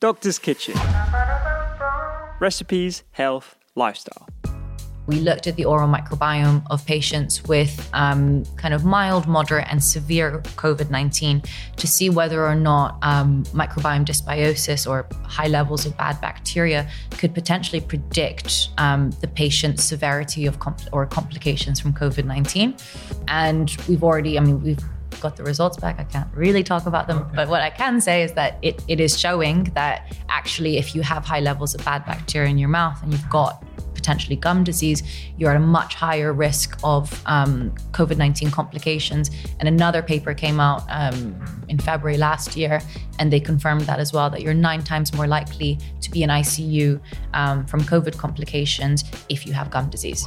Doctor's Kitchen Recipes, Health, Lifestyle. We looked at the oral microbiome of patients with um, kind of mild, moderate, and severe COVID 19 to see whether or not um, microbiome dysbiosis or high levels of bad bacteria could potentially predict um, the patient's severity of compl- or complications from COVID 19. And we've already, I mean, we've got the results back. I can't really talk about them, okay. but what I can say is that it, it is showing that actually, if you have high levels of bad bacteria in your mouth and you've got potentially gum disease, you're at a much higher risk of um, COVID 19 complications. And another paper came out um, in February last year, and they confirmed that as well that you're nine times more likely to be in ICU um, from COVID complications if you have gum disease.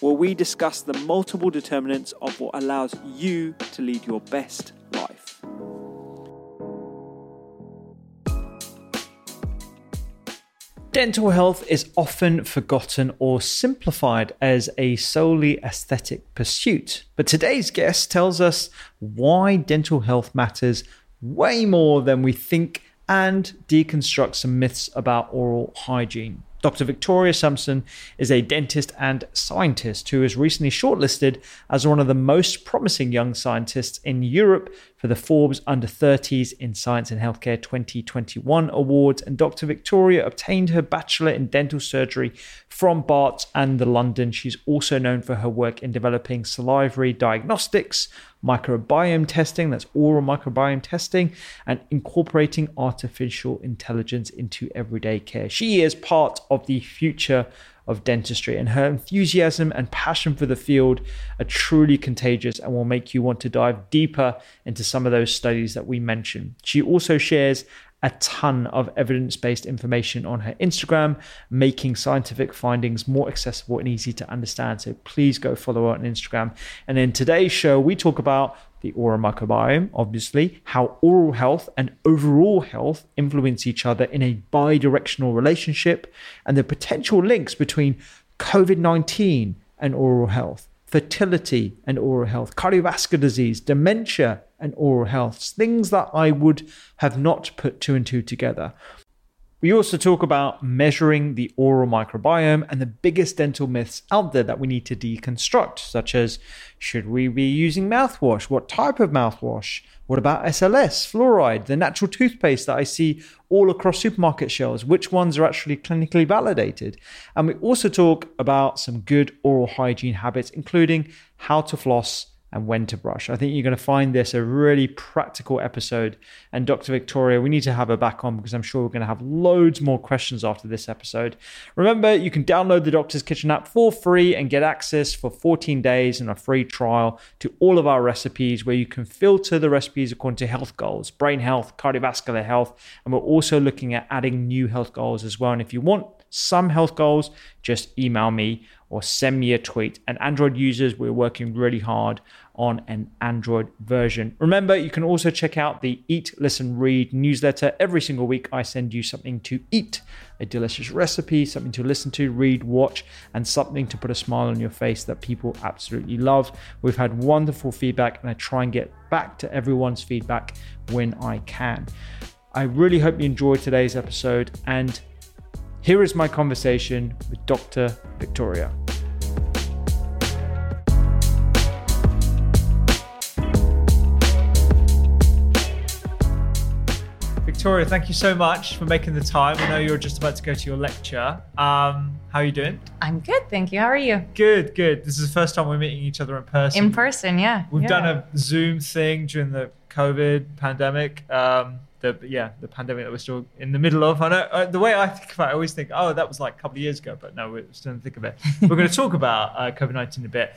where we discuss the multiple determinants of what allows you to lead your best life. Dental health is often forgotten or simplified as a solely aesthetic pursuit. But today's guest tells us why dental health matters way more than we think and deconstructs some myths about oral hygiene. Dr. Victoria Sampson is a dentist and scientist who was recently shortlisted as one of the most promising young scientists in Europe for the Forbes Under 30s in Science and Healthcare 2021 awards. And Dr. Victoria obtained her bachelor in dental surgery from Barts and the London. She's also known for her work in developing salivary diagnostics, microbiome testing, that's oral microbiome testing, and incorporating artificial intelligence into everyday care. She is part of the future of dentistry, and her enthusiasm and passion for the field are truly contagious and will make you want to dive deeper into some of those studies that we mentioned. She also shares a ton of evidence based information on her Instagram, making scientific findings more accessible and easy to understand. So please go follow her on Instagram. And in today's show, we talk about the oral microbiome, obviously, how oral health and overall health influence each other in a bi directional relationship, and the potential links between COVID 19 and oral health, fertility and oral health, cardiovascular disease, dementia and oral health, things that I would have not put two and two together. We also talk about measuring the oral microbiome and the biggest dental myths out there that we need to deconstruct, such as should we be using mouthwash? What type of mouthwash? What about SLS, fluoride, the natural toothpaste that I see all across supermarket shelves? Which ones are actually clinically validated? And we also talk about some good oral hygiene habits, including how to floss and when to brush. I think you're going to find this a really practical episode. And Dr. Victoria, we need to have her back on because I'm sure we're going to have loads more questions after this episode. Remember, you can download the Doctor's Kitchen app for free and get access for 14 days and a free trial to all of our recipes where you can filter the recipes according to health goals, brain health, cardiovascular health. And we're also looking at adding new health goals as well. And if you want some health goals, just email me or send me a tweet. And Android users, we're working really hard on an Android version. Remember, you can also check out the Eat, Listen, Read newsletter. Every single week, I send you something to eat, a delicious recipe, something to listen to, read, watch, and something to put a smile on your face that people absolutely love. We've had wonderful feedback, and I try and get back to everyone's feedback when I can. I really hope you enjoyed today's episode, and here is my conversation with Dr. Victoria. Victoria, thank you so much for making the time. I know you're just about to go to your lecture. Um, how are you doing? I'm good, thank you. How are you? Good, good. This is the first time we're meeting each other in person. In person, yeah. We've yeah. done a Zoom thing during the COVID pandemic. Um, the yeah, the pandemic that we're still in the middle of. I know uh, the way I think about it, I always think, oh, that was like a couple of years ago, but no, we're still in the thick of it. we're going to talk about uh, COVID 19 a bit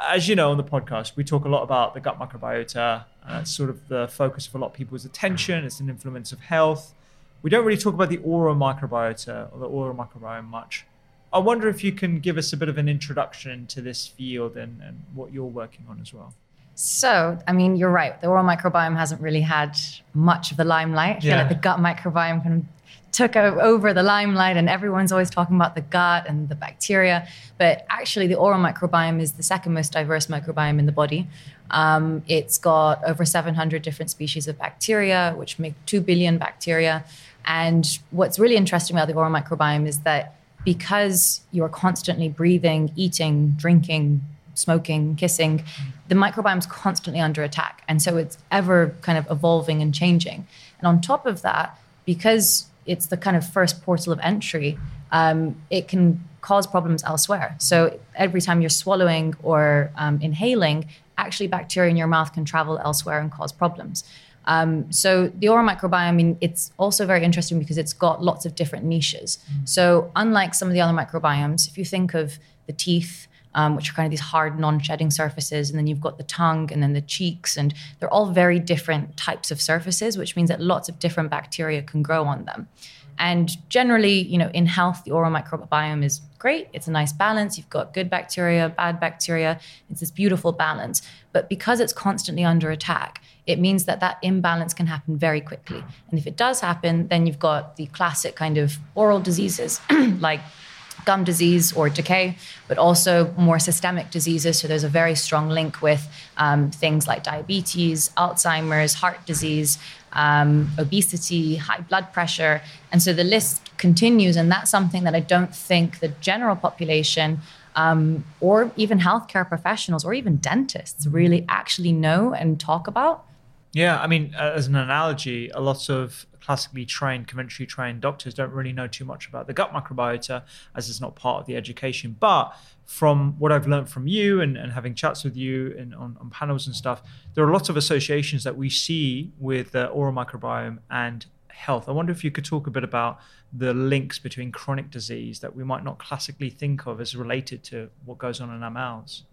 as you know on the podcast, we talk a lot about the gut microbiota. Uh, it's sort of the focus of a lot of people's attention. It's an influence of health. we don't really talk about the oral microbiota or the oral microbiome much. I wonder if you can give us a bit of an introduction to this field and, and what you're working on as well. So, I mean, you're right. The oral microbiome hasn't really had much of the limelight. I feel yeah. like the gut microbiome of took over the limelight and everyone's always talking about the gut and the bacteria. But actually, the oral microbiome is the second most diverse microbiome in the body. Um, it's got over 700 different species of bacteria, which make 2 billion bacteria. And what's really interesting about the oral microbiome is that because you're constantly breathing, eating, drinking, smoking, kissing, the microbiome is constantly under attack. And so it's ever kind of evolving and changing. And on top of that, because it's the kind of first portal of entry, um, it can cause problems elsewhere. So every time you're swallowing or um, inhaling, actually bacteria in your mouth can travel elsewhere and cause problems. Um, so the oral microbiome, I mean, it's also very interesting because it's got lots of different niches. Mm. So unlike some of the other microbiomes, if you think of the teeth, um, which are kind of these hard, non-shedding surfaces, and then you've got the tongue and then the cheeks, and they're all very different types of surfaces, which means that lots of different bacteria can grow on them. And generally, you know, in health, the oral microbiome is great. It's a nice balance. You've got good bacteria, bad bacteria. It's this beautiful balance. But because it's constantly under attack, it means that that imbalance can happen very quickly. And if it does happen, then you've got the classic kind of oral diseases like gum disease or decay, but also more systemic diseases. So there's a very strong link with um, things like diabetes, Alzheimer's, heart disease, um, obesity, high blood pressure. And so the list continues. And that's something that I don't think the general population um, or even healthcare professionals or even dentists really actually know and talk about. Yeah, I mean, as an analogy, a lot of classically trained, conventionally trained doctors don't really know too much about the gut microbiota as it's not part of the education. But from what I've learned from you and, and having chats with you and on, on, panels and stuff, there are lots of associations that we see with the oral microbiome and health. I wonder if you could talk a bit about the links between chronic disease that we might not classically think of as related to what goes on in our mouths.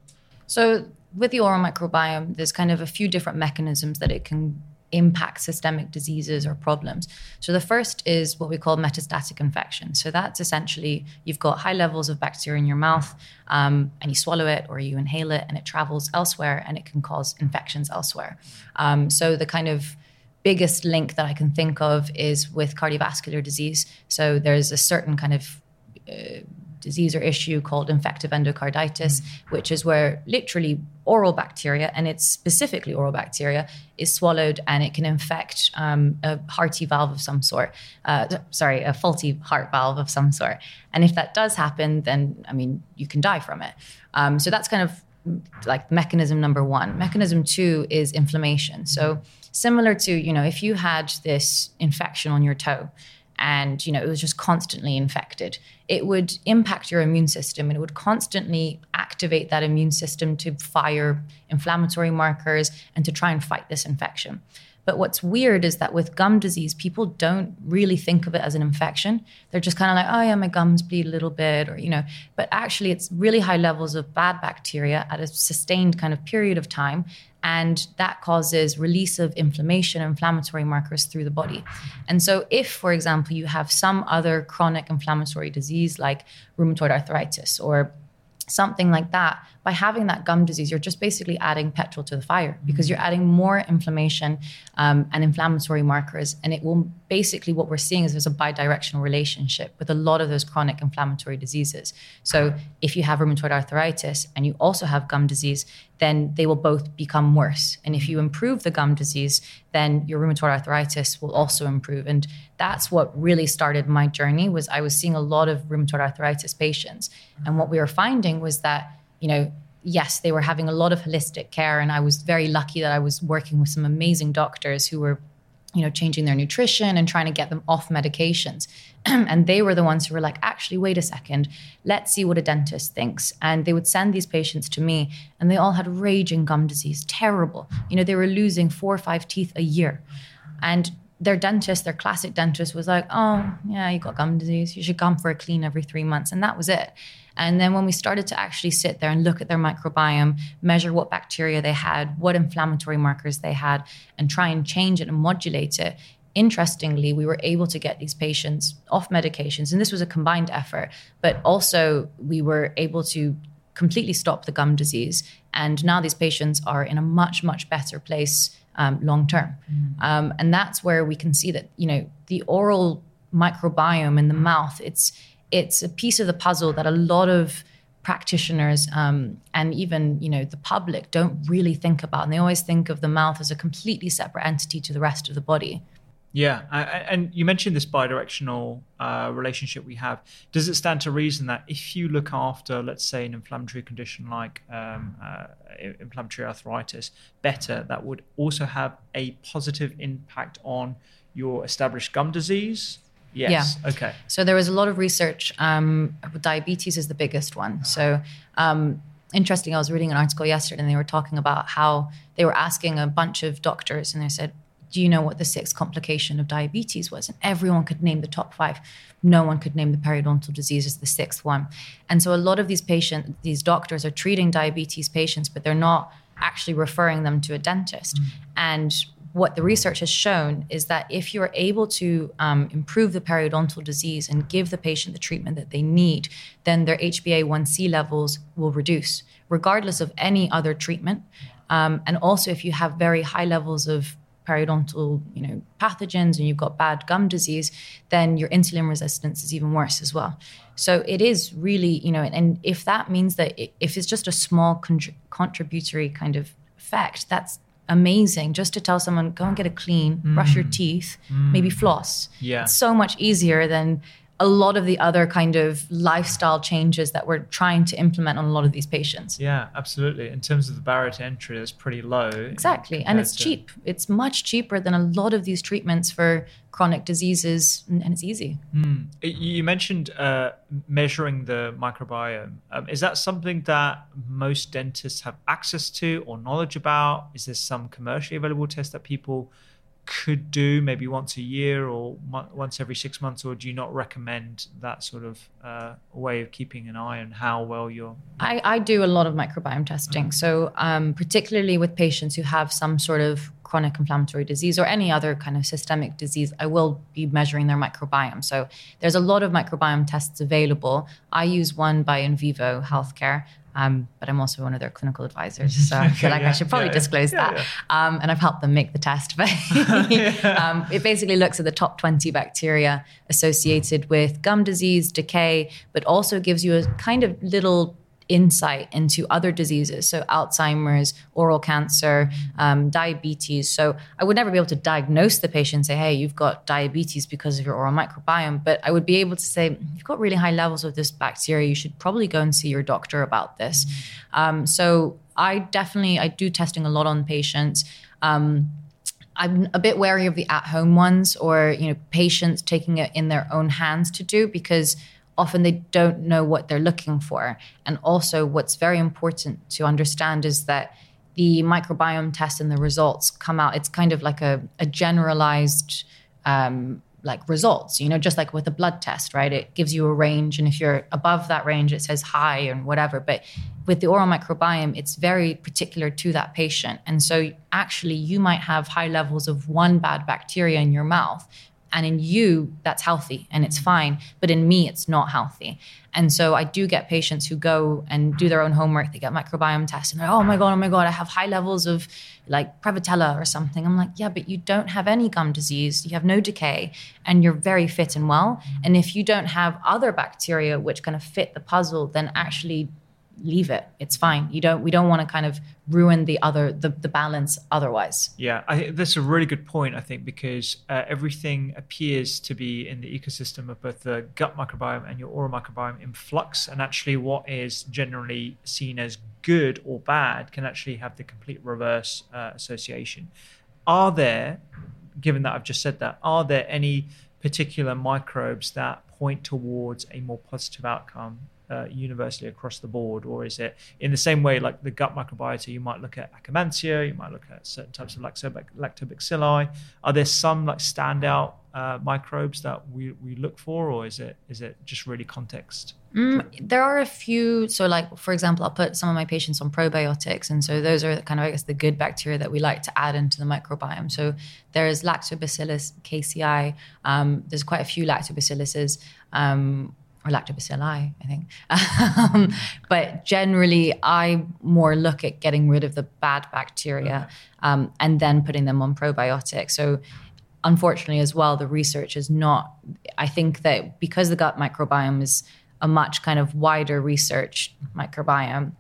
So, with the oral microbiome, there's kind of a few different mechanisms that it can impact systemic diseases or problems. So the first is what we call metastatic infection. So that's essentially you've got high levels of bacteria in your mouth, um, and you swallow it or you inhale it, and it travels elsewhere, and it can cause infections elsewhere. Um, so the kind of biggest link that I can think of is with cardiovascular disease. So there's a certain kind of uh, disease or issue called infective endocarditis, which is where literally oral bacteria, and it's specifically oral bacteria, is swallowed and it can infect um, a hearty valve of some sort. Uh, sorry, a faulty heart valve of some sort. And if that does happen, then I mean, you can die from it. Um, so that's kind of like mechanism number one. Mechanism two is inflammation. So similar to you know, if you had this infection on your toe and you know it was just constantly infected it would impact your immune system and it would constantly activate that immune system to fire inflammatory markers and to try and fight this infection but what's weird is that with gum disease, people don't really think of it as an infection. They're just kind of like, oh yeah, my gums bleed a little bit, or you know. But actually, it's really high levels of bad bacteria at a sustained kind of period of time, and that causes release of inflammation inflammatory markers through the body. And so if for example you have some other chronic inflammatory disease like rheumatoid arthritis or something like that by having that gum disease you're just basically adding petrol to the fire because you're adding more inflammation um, and inflammatory markers. And it will basically what we're seeing is there's a bidirectional relationship with a lot of those chronic inflammatory diseases. So if you have rheumatoid arthritis and you also have gum disease then they will both become worse. And if you improve the gum disease then your rheumatoid arthritis will also improve. And that's what really started my journey was i was seeing a lot of rheumatoid arthritis patients. And what we were finding was that you know, yes, they were having a lot of holistic care. And I was very lucky that I was working with some amazing doctors who were, you know, changing their nutrition and trying to get them off medications. and they were the ones who were like, actually, wait a second, let's see what a dentist thinks. And they would send these patients to me, and they all had raging gum disease, terrible. You know, they were losing four or five teeth a year. And their dentist, their classic dentist, was like, oh, yeah, you got gum disease. You should come for a clean every three months. And that was it. And then when we started to actually sit there and look at their microbiome, measure what bacteria they had, what inflammatory markers they had, and try and change it and modulate it, interestingly, we were able to get these patients off medications, and this was a combined effort, but also we were able to completely stop the gum disease. And now these patients are in a much, much better place um, long term. Mm. Um, and that's where we can see that, you know, the oral microbiome in the mouth, it's, it's a piece of the puzzle that a lot of practitioners um, and even you know the public don't really think about and they always think of the mouth as a completely separate entity to the rest of the body yeah, and you mentioned this bidirectional uh, relationship we have. Does it stand to reason that if you look after, let's say, an inflammatory condition like um, uh, inflammatory arthritis better, that would also have a positive impact on your established gum disease? Yes. Yeah. Okay. So there was a lot of research. Um, diabetes is the biggest one. So um, interesting. I was reading an article yesterday, and they were talking about how they were asking a bunch of doctors, and they said, do you know what the sixth complication of diabetes was? And everyone could name the top five. No one could name the periodontal disease as the sixth one. And so a lot of these patients, these doctors are treating diabetes patients, but they're not actually referring them to a dentist. Mm. And what the research has shown is that if you're able to um, improve the periodontal disease and give the patient the treatment that they need, then their HbA1c levels will reduce, regardless of any other treatment. Um, and also, if you have very high levels of periodontal, you know, pathogens and you've got bad gum disease, then your insulin resistance is even worse as well. So it is really, you know, and if that means that if it's just a small contributory kind of effect, that's amazing. Just to tell someone, go and get a clean, mm. brush your teeth, mm. maybe floss. Yeah. It's so much easier than a lot of the other kind of lifestyle changes that we're trying to implement on a lot of these patients. Yeah, absolutely. In terms of the barrier to entry, it's pretty low. Exactly. And it's to... cheap. It's much cheaper than a lot of these treatments for chronic diseases, and it's easy. Mm. You mentioned uh, measuring the microbiome. Um, is that something that most dentists have access to or knowledge about? Is there some commercially available test that people could do maybe once a year or once every six months, or do you not recommend that sort of uh, way of keeping an eye on how well you're? I, I do a lot of microbiome testing. So, um, particularly with patients who have some sort of chronic inflammatory disease or any other kind of systemic disease, I will be measuring their microbiome. So, there's a lot of microbiome tests available. I use one by Invivo Healthcare. Um, but I'm also one of their clinical advisors, so I feel like yeah, I should probably yeah, disclose yeah, that. Um, and I've helped them make the test. But um, it basically looks at the top 20 bacteria associated with gum disease, decay, but also gives you a kind of little insight into other diseases, so Alzheimer's, oral cancer, um, diabetes. So I would never be able to diagnose the patient and say, hey, you've got diabetes because of your oral microbiome, but I would be able to say, you've got really high levels of this bacteria. You should probably go and see your doctor about this. Um, so I definitely, I do testing a lot on patients. Um, I'm a bit wary of the at-home ones or you know patients taking it in their own hands to do because often they don't know what they're looking for. And also, what's very important to understand is that the microbiome test and the results come out, it's kind of like a, a generalized. Um, like results, you know, just like with a blood test, right? It gives you a range. And if you're above that range, it says high and whatever. But with the oral microbiome, it's very particular to that patient. And so actually, you might have high levels of one bad bacteria in your mouth, and in you, that's healthy and it's fine. But in me, it's not healthy. And so I do get patients who go and do their own homework. They get microbiome tests and they're, oh my God, oh my God, I have high levels of like Prevotella or something. I'm like, yeah, but you don't have any gum disease. You have no decay and you're very fit and well. And if you don't have other bacteria which kind of fit the puzzle, then actually leave it. It's fine. You don't we don't want to kind of ruin the other the, the balance otherwise. Yeah i think that's a really good point i think because uh, everything appears to be in the ecosystem of both the gut microbiome and your oral microbiome in flux and actually what is generally seen as good or bad can actually have the complete reverse uh, association. Are there given that i've just said that are there any particular microbes that point towards a more positive outcome uh, universally across the board, or is it in the same way like the gut microbiota? You might look at Akkermansia, you might look at certain types of lactobacilli. Are there some like standout uh, microbes that we, we look for, or is it is it just really context? Mm, there are a few. So, like for example, I'll put some of my patients on probiotics, and so those are kind of I guess the good bacteria that we like to add into the microbiome. So there's Lactobacillus KCI. Um, there's quite a few lactobacilluses. Um, or lactobacilli, I think. um, but generally, I more look at getting rid of the bad bacteria um, and then putting them on probiotics. So unfortunately, as well, the research is not. I think that because the gut microbiome is a much kind of wider research microbiome,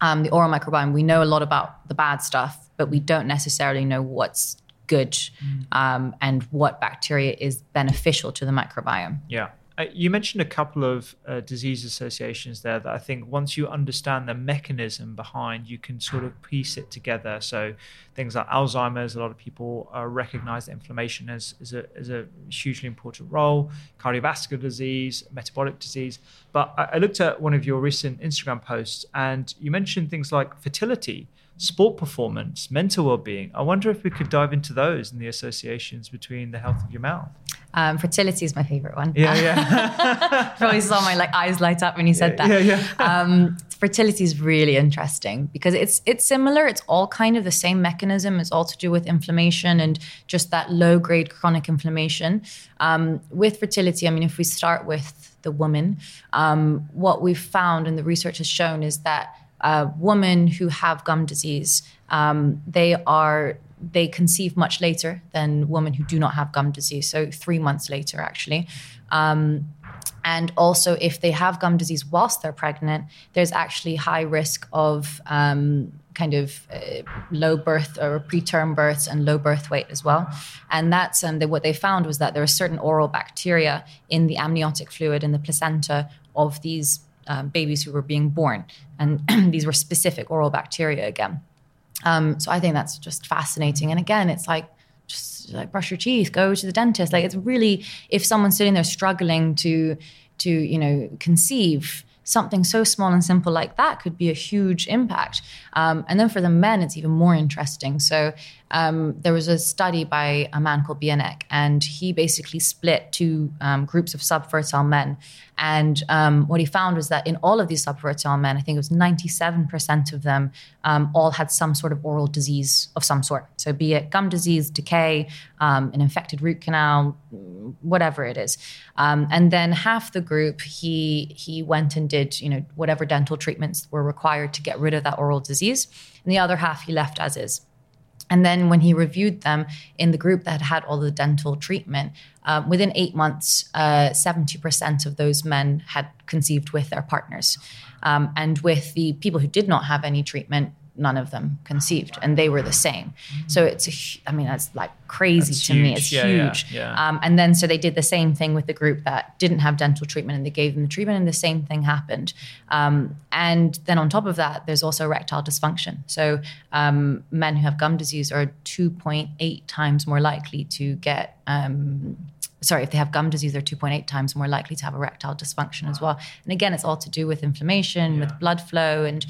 um, the oral microbiome, we know a lot about the bad stuff, but we don't necessarily know what's good mm. um, and what bacteria is beneficial to the microbiome. Yeah. Uh, you mentioned a couple of uh, disease associations there that I think once you understand the mechanism behind, you can sort of piece it together. So things like Alzheimer's, a lot of people uh, recognize that inflammation as, a, a hugely important role, cardiovascular disease, metabolic disease. But I, I looked at one of your recent Instagram posts and you mentioned things like fertility sport performance, mental well-being. I wonder if we could dive into those and the associations between the health of your mouth. Um, fertility is my favorite one. Yeah, yeah. Probably saw my like eyes light up when you said that. Yeah, yeah. um, fertility is really interesting because it's it's similar. It's all kind of the same mechanism. It's all to do with inflammation and just that low grade chronic inflammation. Um, with fertility, I mean, if we start with the woman, um, what we've found and the research has shown is that women who have gum disease, um, they are they conceive much later than women who do not have gum disease. So three months later, actually. Um, and also, if they have gum disease whilst they're pregnant, there's actually high risk of um, kind of uh, low birth or preterm births and low birth weight as well. And that's um, what they found was that there are certain oral bacteria in the amniotic fluid in the placenta of these um, babies who were being born. And these were specific oral bacteria again. Um, so I think that's just fascinating. And again, it's like, just like brush your teeth, go to the dentist. Like it's really, if someone's sitting there struggling to, to, you know, conceive, something so small and simple like that could be a huge impact. Um, and then for the men, it's even more interesting. So um, there was a study by a man called Bieniek, and he basically split two um, groups of subfertile men. And um, what he found was that in all of these subfertile men, I think it was 97% of them um, all had some sort of oral disease of some sort. So, be it gum disease, decay, um, an infected root canal, whatever it is. Um, and then half the group, he he went and did you know whatever dental treatments were required to get rid of that oral disease, and the other half he left as is. And then when he reviewed them in the group that had had all the dental treatment, uh, within eight months, uh, 70% of those men had conceived with their partners. Um, and with the people who did not have any treatment, none of them conceived and they were the same so it's a, i mean that's like crazy that's to huge. me it's yeah, huge yeah, yeah. Um, and then so they did the same thing with the group that didn't have dental treatment and they gave them the treatment and the same thing happened um, and then on top of that there's also erectile dysfunction so um, men who have gum disease are 2.8 times more likely to get um, sorry, if they have gum disease, they're 2.8 times more likely to have erectile dysfunction wow. as well. And again, it's all to do with inflammation, yeah. with blood flow, and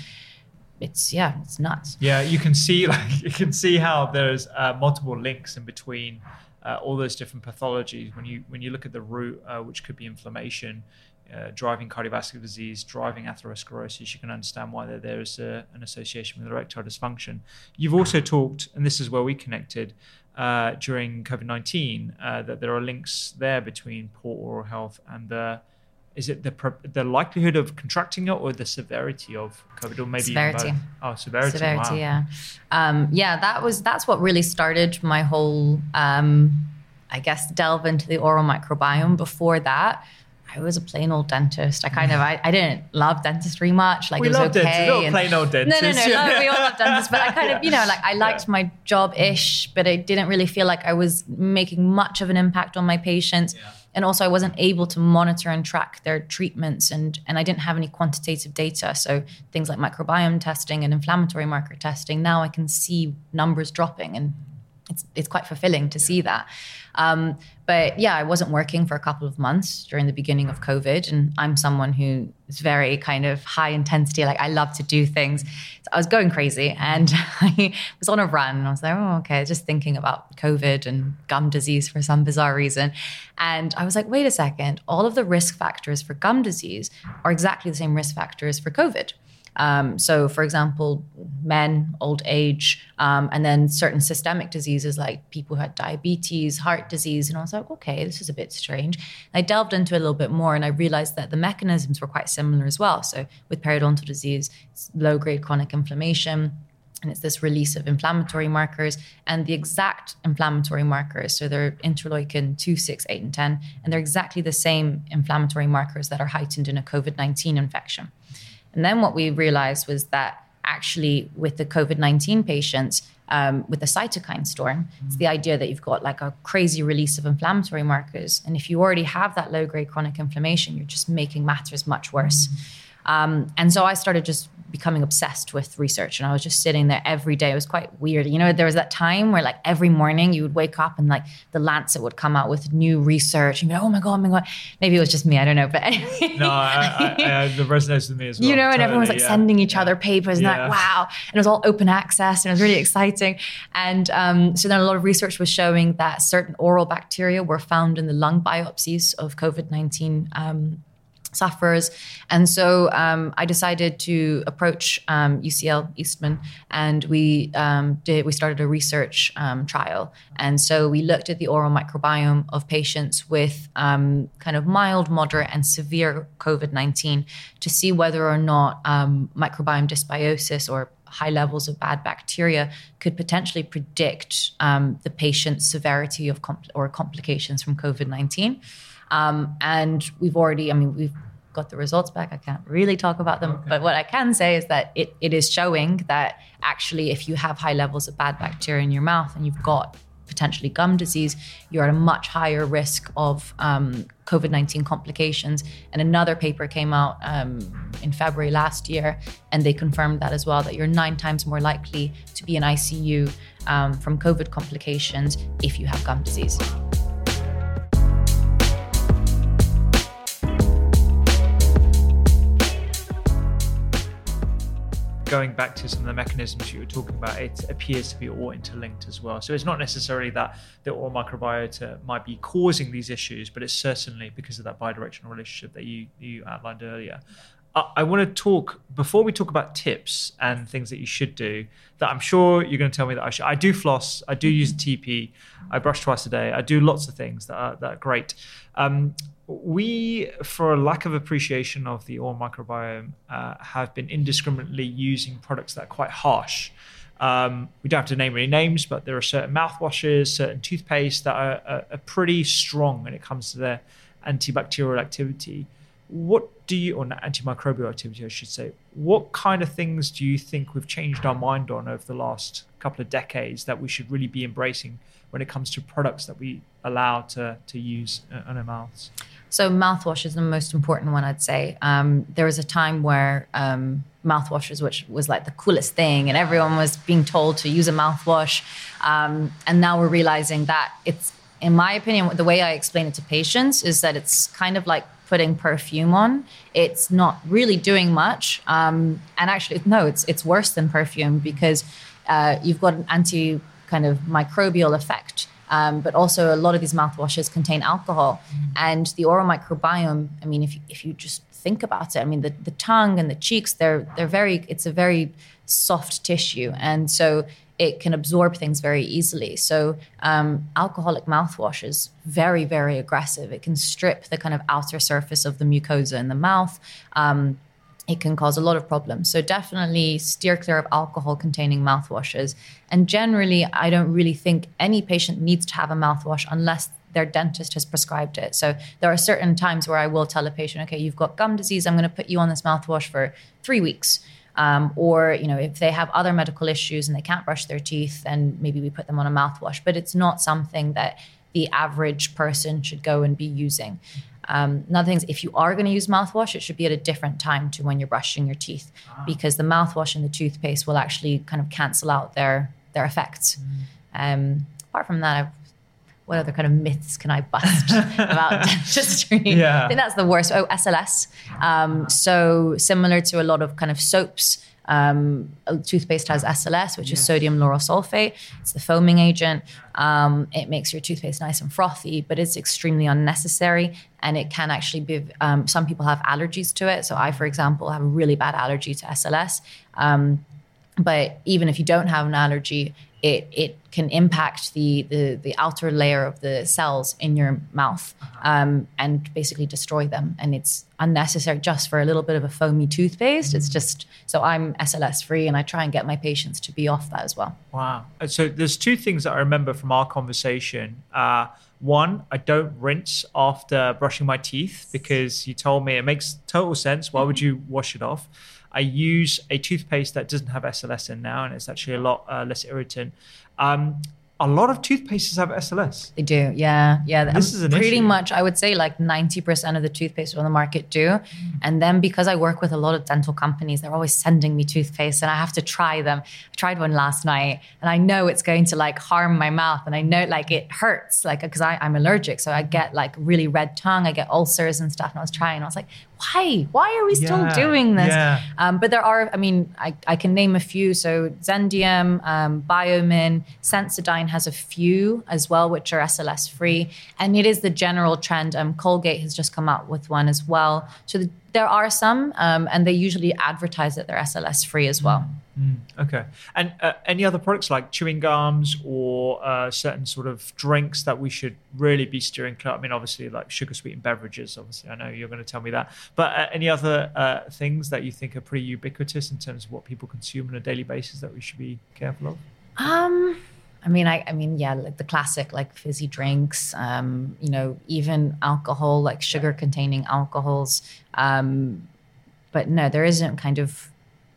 it's yeah, it's nuts. Yeah, you can see like you can see how there's uh, multiple links in between uh, all those different pathologies when you when you look at the root, uh, which could be inflammation. Uh, driving cardiovascular disease, driving atherosclerosis, you can understand why there, there is a, an association with erectile dysfunction. You've also talked, and this is where we connected uh, during COVID 19, uh, that there are links there between poor oral health and the is it the the likelihood of contracting it or the severity of COVID, or maybe severity? Oh, severity. Severity, wow. yeah, um, yeah. That was that's what really started my whole, um, I guess, delve into the oral microbiome. Before that, I was a plain old dentist. I kind of I, I didn't love dentistry much. Like we it was love okay. Dentists. And, plain old dentists. No, no, no. no we all love dentists, but I kind of you know like I liked yeah. my job ish, but I didn't really feel like I was making much of an impact on my patients. Yeah and also I wasn't able to monitor and track their treatments and and I didn't have any quantitative data. So things like microbiome testing and inflammatory marker testing now I can see numbers dropping and it's it's quite fulfilling to see that. Um, but yeah, I wasn't working for a couple of months during the beginning of COVID, and I'm someone who is very kind of high intensity. Like I love to do things. So I was going crazy, and I was on a run. And I was like, oh, okay, just thinking about COVID and gum disease for some bizarre reason, and I was like, wait a second, all of the risk factors for gum disease are exactly the same risk factors for COVID. Um, so, for example, men, old age, um, and then certain systemic diseases like people who had diabetes, heart disease. And I was like, okay, this is a bit strange. And I delved into it a little bit more and I realized that the mechanisms were quite similar as well. So, with periodontal disease, it's low grade chronic inflammation and it's this release of inflammatory markers and the exact inflammatory markers so they're interleukin 2 6 8 and 10 and they're exactly the same inflammatory markers that are heightened in a covid-19 infection and then what we realized was that actually with the COVID 19 patients, um, with the cytokine storm, it's the idea that you've got like a crazy release of inflammatory markers. And if you already have that low grade chronic inflammation, you're just making matters much worse. Mm-hmm. Um, and so I started just becoming obsessed with research and I was just sitting there every day. It was quite weird. You know, there was that time where like every morning you would wake up and like the Lancet would come out with new research and be like, oh my God, oh my God. Maybe it was just me. I don't know. But anyway. No, I, I, I, the resonates with me as well. You know, and totally, everyone was like yeah. sending each other papers and yeah. like, wow. And it was all open access and it was really exciting. And um, so then a lot of research was showing that certain oral bacteria were found in the lung biopsies of COVID 19 um, sufferers. And so um, I decided to approach um, UCL Eastman, and we um, did we started a research um, trial. And so we looked at the oral microbiome of patients with um, kind of mild, moderate, and severe COVID nineteen to see whether or not um, microbiome dysbiosis or high levels of bad bacteria could potentially predict the patient's severity of compl- or complications from COVID nineteen. Um, and we've already, I mean, we've got the results back. I can't really talk about them. Okay. But what I can say is that it, it is showing that actually, if you have high levels of bad bacteria in your mouth and you've got potentially gum disease, you're at a much higher risk of um, COVID 19 complications. And another paper came out um, in February last year, and they confirmed that as well that you're nine times more likely to be in ICU um, from COVID complications if you have gum disease. Going back to some of the mechanisms you were talking about, it appears to be all interlinked as well. So it's not necessarily that the oral microbiota might be causing these issues, but it's certainly because of that bidirectional relationship that you, you outlined earlier. I, I want to talk before we talk about tips and things that you should do. That I'm sure you're going to tell me that I should. I do floss. I do use TePe. I brush twice a day. I do lots of things that are, that are great. Um, we, for a lack of appreciation of the oral microbiome, uh, have been indiscriminately using products that are quite harsh. Um, we don't have to name any names, but there are certain mouthwashes, certain toothpaste that are, are, are pretty strong when it comes to their antibacterial activity. What do you, or antimicrobial activity, I should say, what kind of things do you think we've changed our mind on over the last couple of decades that we should really be embracing when it comes to products that we allow to, to use uh, on our mouths? So mouthwash is the most important one, I'd say. Um, there was a time where um, mouthwashes, which was like the coolest thing, and everyone was being told to use a mouthwash. Um, and now we're realizing that it's, in my opinion, the way I explain it to patients is that it's kind of like putting perfume on. It's not really doing much. Um, and actually, no, it's it's worse than perfume because uh, you've got an anti kind of microbial effect um, but also, a lot of these mouthwashes contain alcohol. Mm. And the oral microbiome, I mean, if you, if you just think about it, I mean, the, the tongue and the cheeks, they're, they're very, it's a very soft tissue. And so it can absorb things very easily. So, um, alcoholic mouthwash is very, very aggressive. It can strip the kind of outer surface of the mucosa in the mouth. Um, it can cause a lot of problems. So definitely steer clear of alcohol containing mouthwashes. And generally, I don't really think any patient needs to have a mouthwash unless their dentist has prescribed it. So there are certain times where I will tell a patient, okay, you've got gum disease, I'm going to put you on this mouthwash for three weeks. Um, or you know if they have other medical issues and they can't brush their teeth then maybe we put them on a mouthwash but it's not something that the average person should go and be using um, another thing is if you are going to use mouthwash, it should be at a different time to when you're brushing your teeth ah. because the mouthwash and the toothpaste will actually kind of cancel out their their effects. Mm. Um, apart from that, I've, what other kind of myths can I bust about dentistry? Yeah. I think that's the worst. Oh, SLS. Um, so similar to a lot of kind of soaps. Um, toothpaste has SLS, which is sodium lauryl sulfate. It's the foaming agent. Um, it makes your toothpaste nice and frothy, but it's extremely unnecessary. And it can actually be, um, some people have allergies to it. So, I, for example, have a really bad allergy to SLS. Um, but even if you don't have an allergy, it it can impact the the the outer layer of the cells in your mouth um, and basically destroy them. And it's unnecessary just for a little bit of a foamy toothpaste. It's just so I'm SLS free, and I try and get my patients to be off that as well. Wow. So there's two things that I remember from our conversation. Uh, one, I don't rinse after brushing my teeth because you told me it makes total sense. Why would you wash it off? I use a toothpaste that doesn't have SLS in now, and it's actually a lot uh, less irritant. Um, a lot of toothpastes have SLS. They do, yeah, yeah. This is an pretty issue. much. I would say like ninety percent of the toothpaste on the market do, and then because I work with a lot of dental companies, they're always sending me toothpaste, and I have to try them. I tried one last night, and I know it's going to like harm my mouth, and I know like it hurts, like because I'm allergic, so I get like really red tongue, I get ulcers and stuff. And I was trying, and I was like, why? Why are we still Yeah, doing this? yeah. Um, but there are, I mean, I, I can name a few. So Zendium, um, Biomin, Sensodyne has a few as well, which are SLS free. And it is the general trend. Um, Colgate has just come out with one as well. So the, there are some, um, and they usually advertise that they're SLS free as well. Okay. And uh, any other products like chewing gums or uh, certain sort of drinks that we should really be steering clear? I mean, obviously, like sugar sweetened beverages. Obviously, I know you're going to tell me that. But uh, any other uh, things that you think are pretty ubiquitous in terms of what people consume on a daily basis that we should be careful of? Um, I mean, I, I mean, yeah, like the classic, like fizzy drinks. Um, you know, even alcohol, like sugar-containing alcohols. Um, but no, there isn't kind of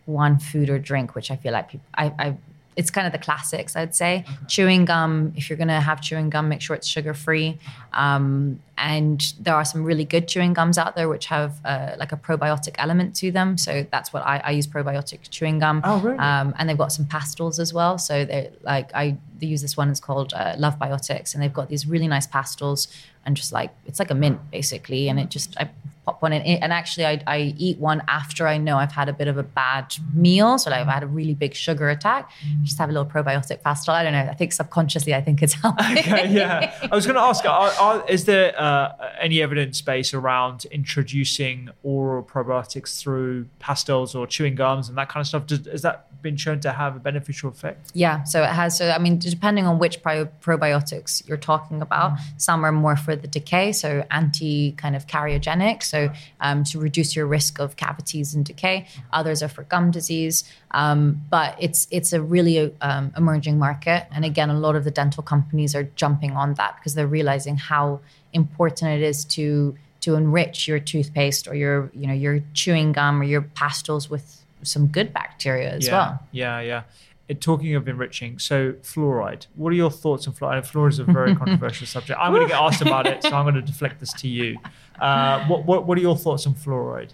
one food or drink which I feel like people. I, I it's kind of the classics, I'd say. Chewing gum, if you're gonna have chewing gum, make sure it's sugar-free. Um, and there are some really good chewing gums out there which have uh, like a probiotic element to them. So that's what I, I use probiotic chewing gum. Oh, really? Um, and they've got some pastels as well. So they like I they use this one. It's called uh, Love Biotics, and they've got these really nice pastels and just like it's like a mint basically. And it just I pop one in, and actually I, I eat one after I know I've had a bit of a bad meal. So like I've had a really big sugar attack. Just have a little probiotic pastel. I don't know. I think subconsciously I think it's helping. Okay, yeah. I was going to ask, are, are, is there uh, any evidence base around introducing oral probiotics through pastels or chewing gums and that kind of stuff? Does, has that been shown to have a beneficial effect? Yeah, so it has. So I mean, depending on which pro- probiotics you're talking about, some are more for the decay, so anti kind of cariogenic, so um, to reduce your risk of cavities and decay. Others are for gum disease, um, but it's it's a really um, emerging market, and again, a lot of the dental companies are jumping on that because they're realizing how important it is to to enrich your toothpaste or your you know your chewing gum or your pastels with some good bacteria as yeah, well. Yeah, yeah. It, talking of enriching, so fluoride. What are your thoughts on fluoride? Fluoride is a very controversial subject. I'm going to get asked about it, so I'm going to deflect this to you. Uh, what, what What are your thoughts on fluoride?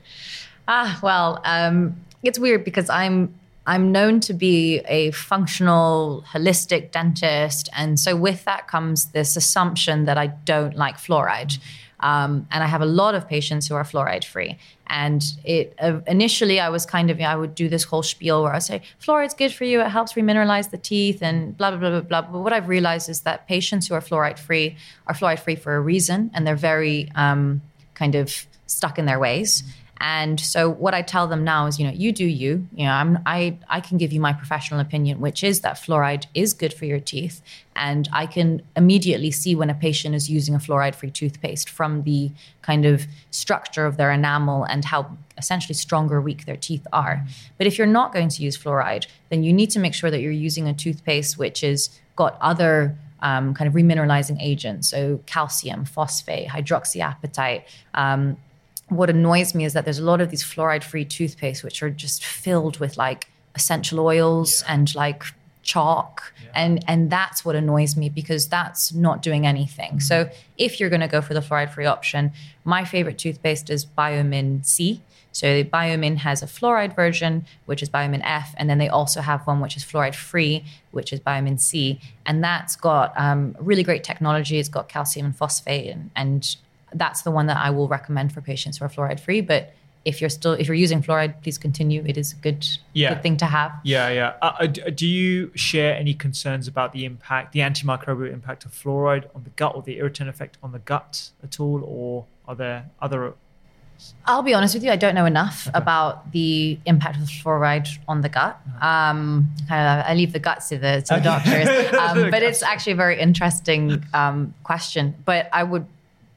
Ah, well, um, it's weird because I'm I'm known to be a functional, holistic dentist, and so with that comes this assumption that I don't like fluoride. Um, and I have a lot of patients who are fluoride free. And it uh, initially, I was kind of, I would do this whole spiel where I say, fluoride's good for you, it helps remineralize the teeth, and blah, blah, blah, blah, blah. But what I've realized is that patients who are fluoride free are fluoride free for a reason, and they're very um, kind of stuck in their ways. And so what I tell them now is, you know, you do you. You know, I'm, I I can give you my professional opinion, which is that fluoride is good for your teeth, and I can immediately see when a patient is using a fluoride-free toothpaste from the kind of structure of their enamel and how essentially strong or weak their teeth are. But if you're not going to use fluoride, then you need to make sure that you're using a toothpaste which is got other um, kind of remineralizing agents, so calcium, phosphate, hydroxyapatite. Um, what annoys me is that there's a lot of these fluoride free toothpaste which are just filled with like essential oils and like chalk. Yeah. and and that's what annoys me because that's not doing anything. Mm-hmm. so if you're going to go for the fluoride free option my favorite toothpaste is biomin c. So biomin has a fluoride version which is biomin f and then they also have one which is fluoride free which is biomin c. And that's got um, really great technology. It's got calcium and phosphate and, and that's the one that i will recommend for patients who are fluoride free but if you're still if you're using fluoride, please continue. It is a good yeah. good thing to have. Yeah, yeah. Uh, uh do you share any concerns about the impact, the antimicrobial impact of fluoride on the gut, or the irritant effect on the gut at all, or are there other? I'll be honest with you. I don't know enough okay. about the impact of fluoride on the gut. Uh-huh. Um, I leave the guts to the, to the doctors. Um, but it's actually a very interesting um, question. But I would,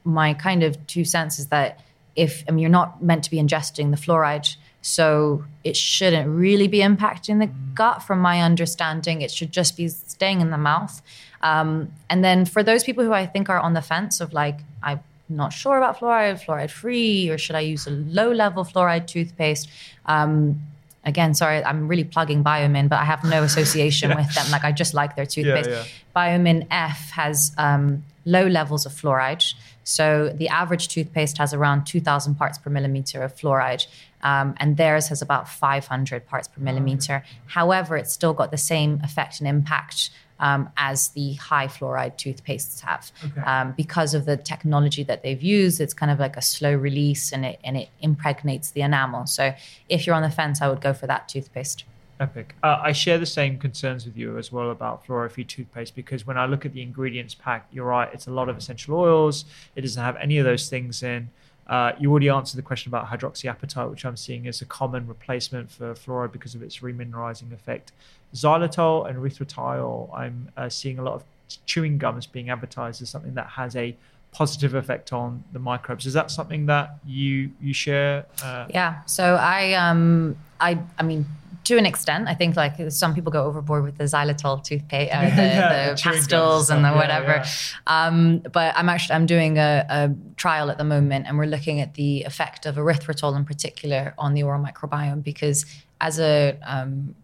my kind of two cents is that if I mean you're not meant to be ingesting the fluoride, so it shouldn't really be impacting the gut, from my understanding. It should just be staying in the mouth. Um, and then for those people who I think are on the fence of like, I'm not sure about fluoride, fluoride free, or should I use a low level fluoride toothpaste? Um, again, sorry, I'm really plugging Biomin, but I have no association yeah. with them. Like I just like their toothpaste. Yeah, yeah. Biomin F has um, low levels of fluoride. So the average toothpaste has around 2,000 parts per millimeter of fluoride, um, and theirs has about 500 parts per millimeter. However, it's still got the same effect and impact um, as the high fluoride toothpastes have. Okay. Um, because of the technology that they've used, it's kind of like a slow release and it, and it impregnates the enamel. So if you're on the fence, I would go for that toothpaste. Epic. Uh, I share the same concerns with you as well about fluoride-free toothpaste because when I look at the ingredients pack, you're right, it's a lot of essential oils. It doesn't have any of those things in. Uh, you already answered the question about hydroxyapatite, which I'm seeing as a common replacement for fluoride because of its remineralizing effect. Xylitol and erythritol, I'm uh, seeing a lot of chewing gums being advertised as something that has a positive effect on the microbes. Is that something that you you share? Uh, yeah. So I um I I mean to an extent, I think like some people go overboard with the xylitol toothpaste, uh, the, yeah, the pastils and the whatever. Yeah, yeah. Um, but I'm actually I'm doing a, a, trial at the moment, and we're looking at the effect of erythritol in particular on the oral microbiome because as a um,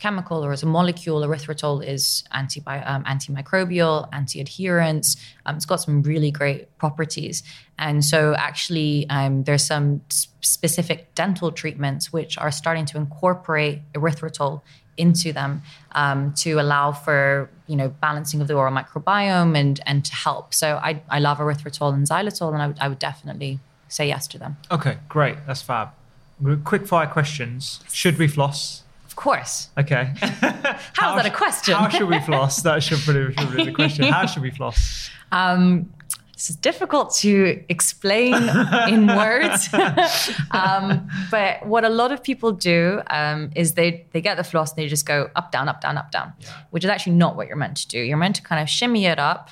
chemical or as a molecule, erythritol is um, antimicrobial, anti-adherence. Um, it's got some really great properties, and so actually, um, there's some specific dental treatments which are starting to incorporate erythritol into them um, to allow for you know balancing of the oral microbiome and and to help. So I I love erythritol and xylitol, and I would definitely say yes to them. Okay, great, that's fab. Quick fire questions. Should we floss? Course. Okay. how is that a question? how should we floss? That should be, should be the question. How should we floss? Um, this is difficult to explain in words. um, but what a lot of people do um, is they they get the floss and they just go up, down, up, down, up, down, yeah. which is actually not what you're meant to do. You're meant to kind of shimmy it up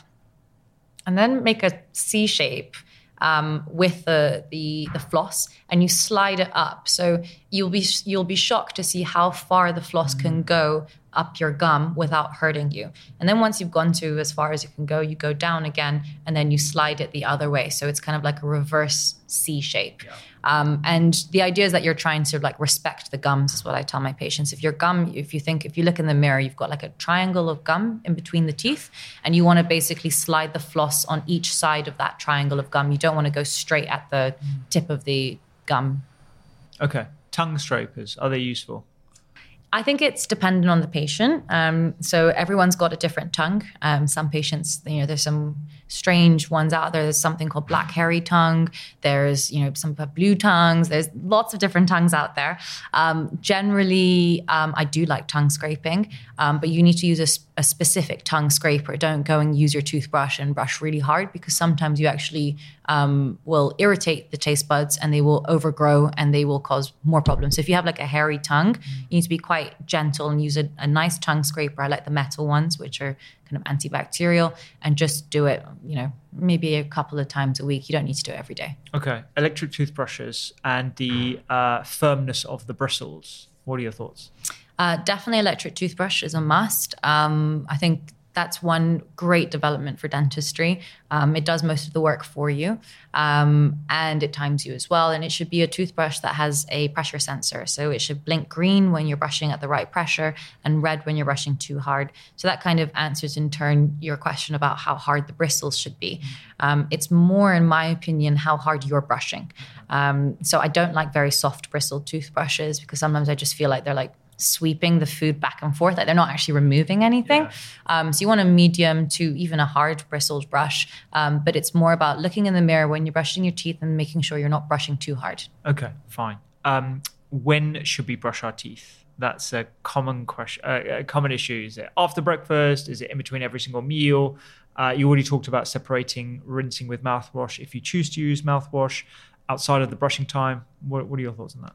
and then make a C shape um, with the, the the floss and you slide it up. So you'll be you'll be shocked to see how far the floss can mm. go up your gum without hurting you. And then once you've gone to as far as you can go, you go down again and then you slide it the other way. So it's kind of like a reverse C shape. Yeah. Um, and the idea is that you're trying to like respect the gums is what I tell my patients. If your gum, if you think, if you look in the mirror, you've got like a triangle of gum in between the teeth, and you want to basically slide the floss on each side of that triangle of gum. You don't want to go straight at the tip of the gum. Okay. Tongue scrapers, are they useful? I think it's dependent on the patient. Um, so everyone's got a different tongue. Um, some patients, you know, there's some strange ones out there. There's something called black hairy tongue. There's, you know, some blue tongues. There's lots of different tongues out there. Um, generally, um, I do like tongue scraping, um, but you need to use a, a, specific tongue scraper. Don't go and use your toothbrush and brush really hard because sometimes you actually um, will irritate the taste buds and they will overgrow and they will cause more problems. So if you have like a hairy tongue, you need to be quite gentle and use a, a nice tongue scraper. I like the metal ones, which are kind of antibacterial, and just do it, you know, maybe a couple of times a week. You don't need to do it every day. Okay. Electric toothbrushes and the uh, firmness of the bristles. What are your thoughts? Uh, definitely electric toothbrush is a must. Um, I think that's one great development for dentistry. Um, it does most of the work for you, um, and it times you as well. And it should be a toothbrush that has a pressure sensor, so it should blink green when you're brushing at the right pressure and red when you're brushing too hard. So that kind of answers in turn your question about how hard the bristles should be. Um, it's more, in my opinion, how hard you're brushing. Um, so I don't like very soft bristled toothbrushes because sometimes I just feel like they're like sweeping the food back and forth. Like they're not actually removing anything. Yeah. Um, so you want a medium to even a hard bristled brush, um, but it's more about looking in the mirror when you're brushing your teeth and making sure you're not brushing too hard. Okay, fine. Um, when should we brush our teeth? That's a common question, uh, a common issue. Is it after breakfast? Is it in between every single meal? Uh, you already talked about separating rinsing with mouthwash if you choose to use mouthwash outside of the brushing time. What, what are your thoughts on that?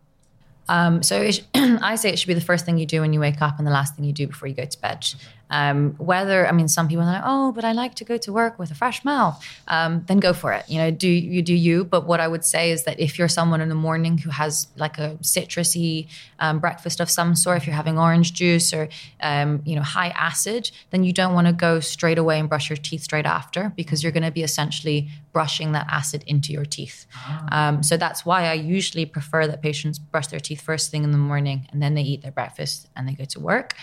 Um, so I say it should be the first thing you do when you wake up and the last thing you do before you go to bed. Um, whether I mean, some people are like, oh, but I like to go to work with a fresh mouth. Um, then go for it. You know, do you do you? But what I would say is that if you're someone in the morning who has like a citrusy um, breakfast of some sort, if you're having orange juice or um, you know high acid, then you don't want to go straight away and brush your teeth straight after because you're going to be essentially brushing that acid into your teeth. Oh. so that's why I usually prefer that patients brush their teeth first thing in the morning and then they eat their breakfast and they go to work.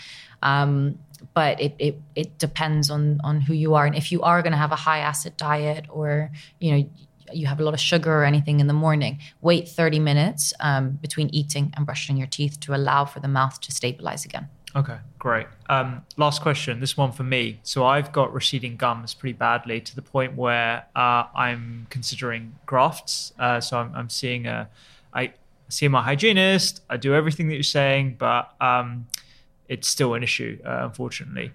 Um, but it, it it depends on on who you are. And if you are going to have a high acid diet or you know you have a lot of sugar or anything in the morning wait 30 minutes um, between eating and brushing your teeth to allow for the mouth to stabilize again. Okay great. Um, last question this one for me. So i've got receding gums pretty badly to the point where uh, i'm considering grafts. Uh, so I'm, I'm seeing a i see my hygienist i do everything that you're saying but um, it's still an issue, uh, unfortunately.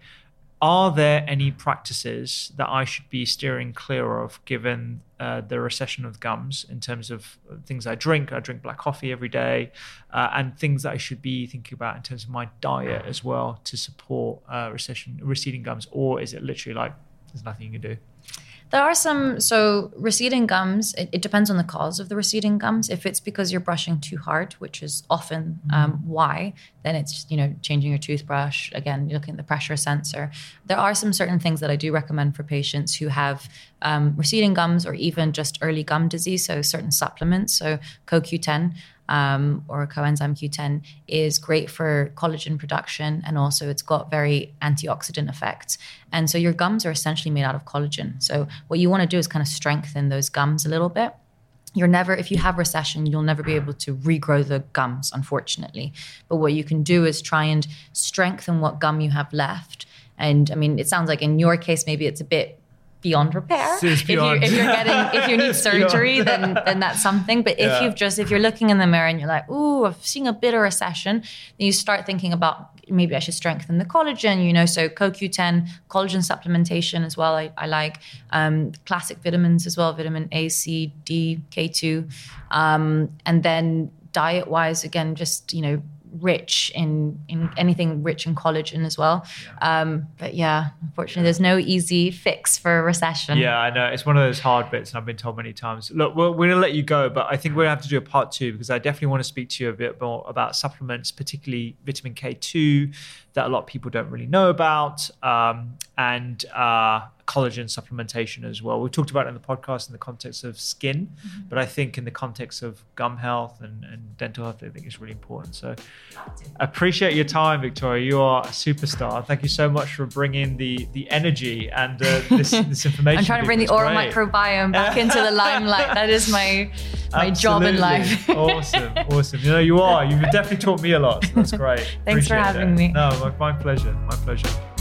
Are there any practices that I should be steering clear of given uh, the recession of gums in terms of things I drink? I drink black coffee every day, uh, and things that I should be thinking about in terms of my diet as well to support uh, recession receding gums, or is it literally like there's nothing you can do? There are some, so receding gums, it, it, depends on the cause of the receding gums. If it's because you're brushing too hard, which is often um, mm-hmm. why, then it's, just, you know, changing your toothbrush. Again, you're looking at the pressure sensor. There are some certain things that I do recommend for patients who have um, receding gums or even just early gum disease. So certain supplements, so CoQ10 um, or coenzyme Q10 is great for collagen production and also it's got very antioxidant effects. And so your gums are essentially made out of collagen. So what you want to do is kind of strengthen those gums a little bit. You're never, if you have recession, you'll never be able to regrow the gums, unfortunately. But what you can do is try and strengthen what gum you have left. And I mean, it sounds like in your case, maybe it's a bit beyond repair. If, you, are getting if you need surgery, then then that's something. But if yeah. you've just if you're looking in the mirror and you're like, ooh, i've seen a bit of recession, then you start thinking about maybe I should strengthen the collagen. You know, so CoQ10 collagen supplementation as well. I, I like um, classic vitamins as well, vitamin A, C, D, K2, um, and then diet wise, again, just you know rich in in anything rich in collagen as well. Yeah. Um, but yeah, unfortunately, there's no easy fix for a recession. Yeah, I know it's one of those hard bits, and I've been told many times. Look, we're, we're going to let you go, but I think we're going to have to do a part two because I definitely want to speak to you a bit more about supplements, particularly vitamin K2, that a lot of people don't really know about, um, and uh, collagen supplementation as well. We talked about it in the podcast in the context of skin, mm-hmm. but I think in the context of gum health and, and dental health, I think it's really important. So appreciate your time, Victoria. You are a superstar. Thank you so much for bringing the the energy and uh, this, this information. I'm trying to bring the oral great. microbiome back into the limelight. That is my my Absolutely. job in life. awesome, awesome. You know, you are. You've definitely taught me a lot. So that's great. Thanks appreciate for having it. me. No, my, my pleasure. My pleasure.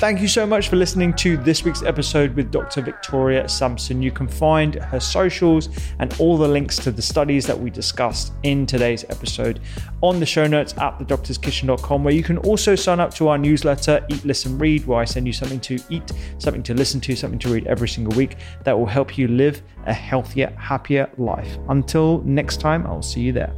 Thank you so much for listening to this week's episode with Dr. Victoria Sampson. You can find her socials and all the links to the studies that we discussed in today's episode on the show notes at thedoctorskitchen.com, where you can also sign up to our newsletter, Eat, Listen, Read, where I send you something to eat, something to listen to, something to read every single week that will help you live a healthier, happier life. Until next time, I'll see you there.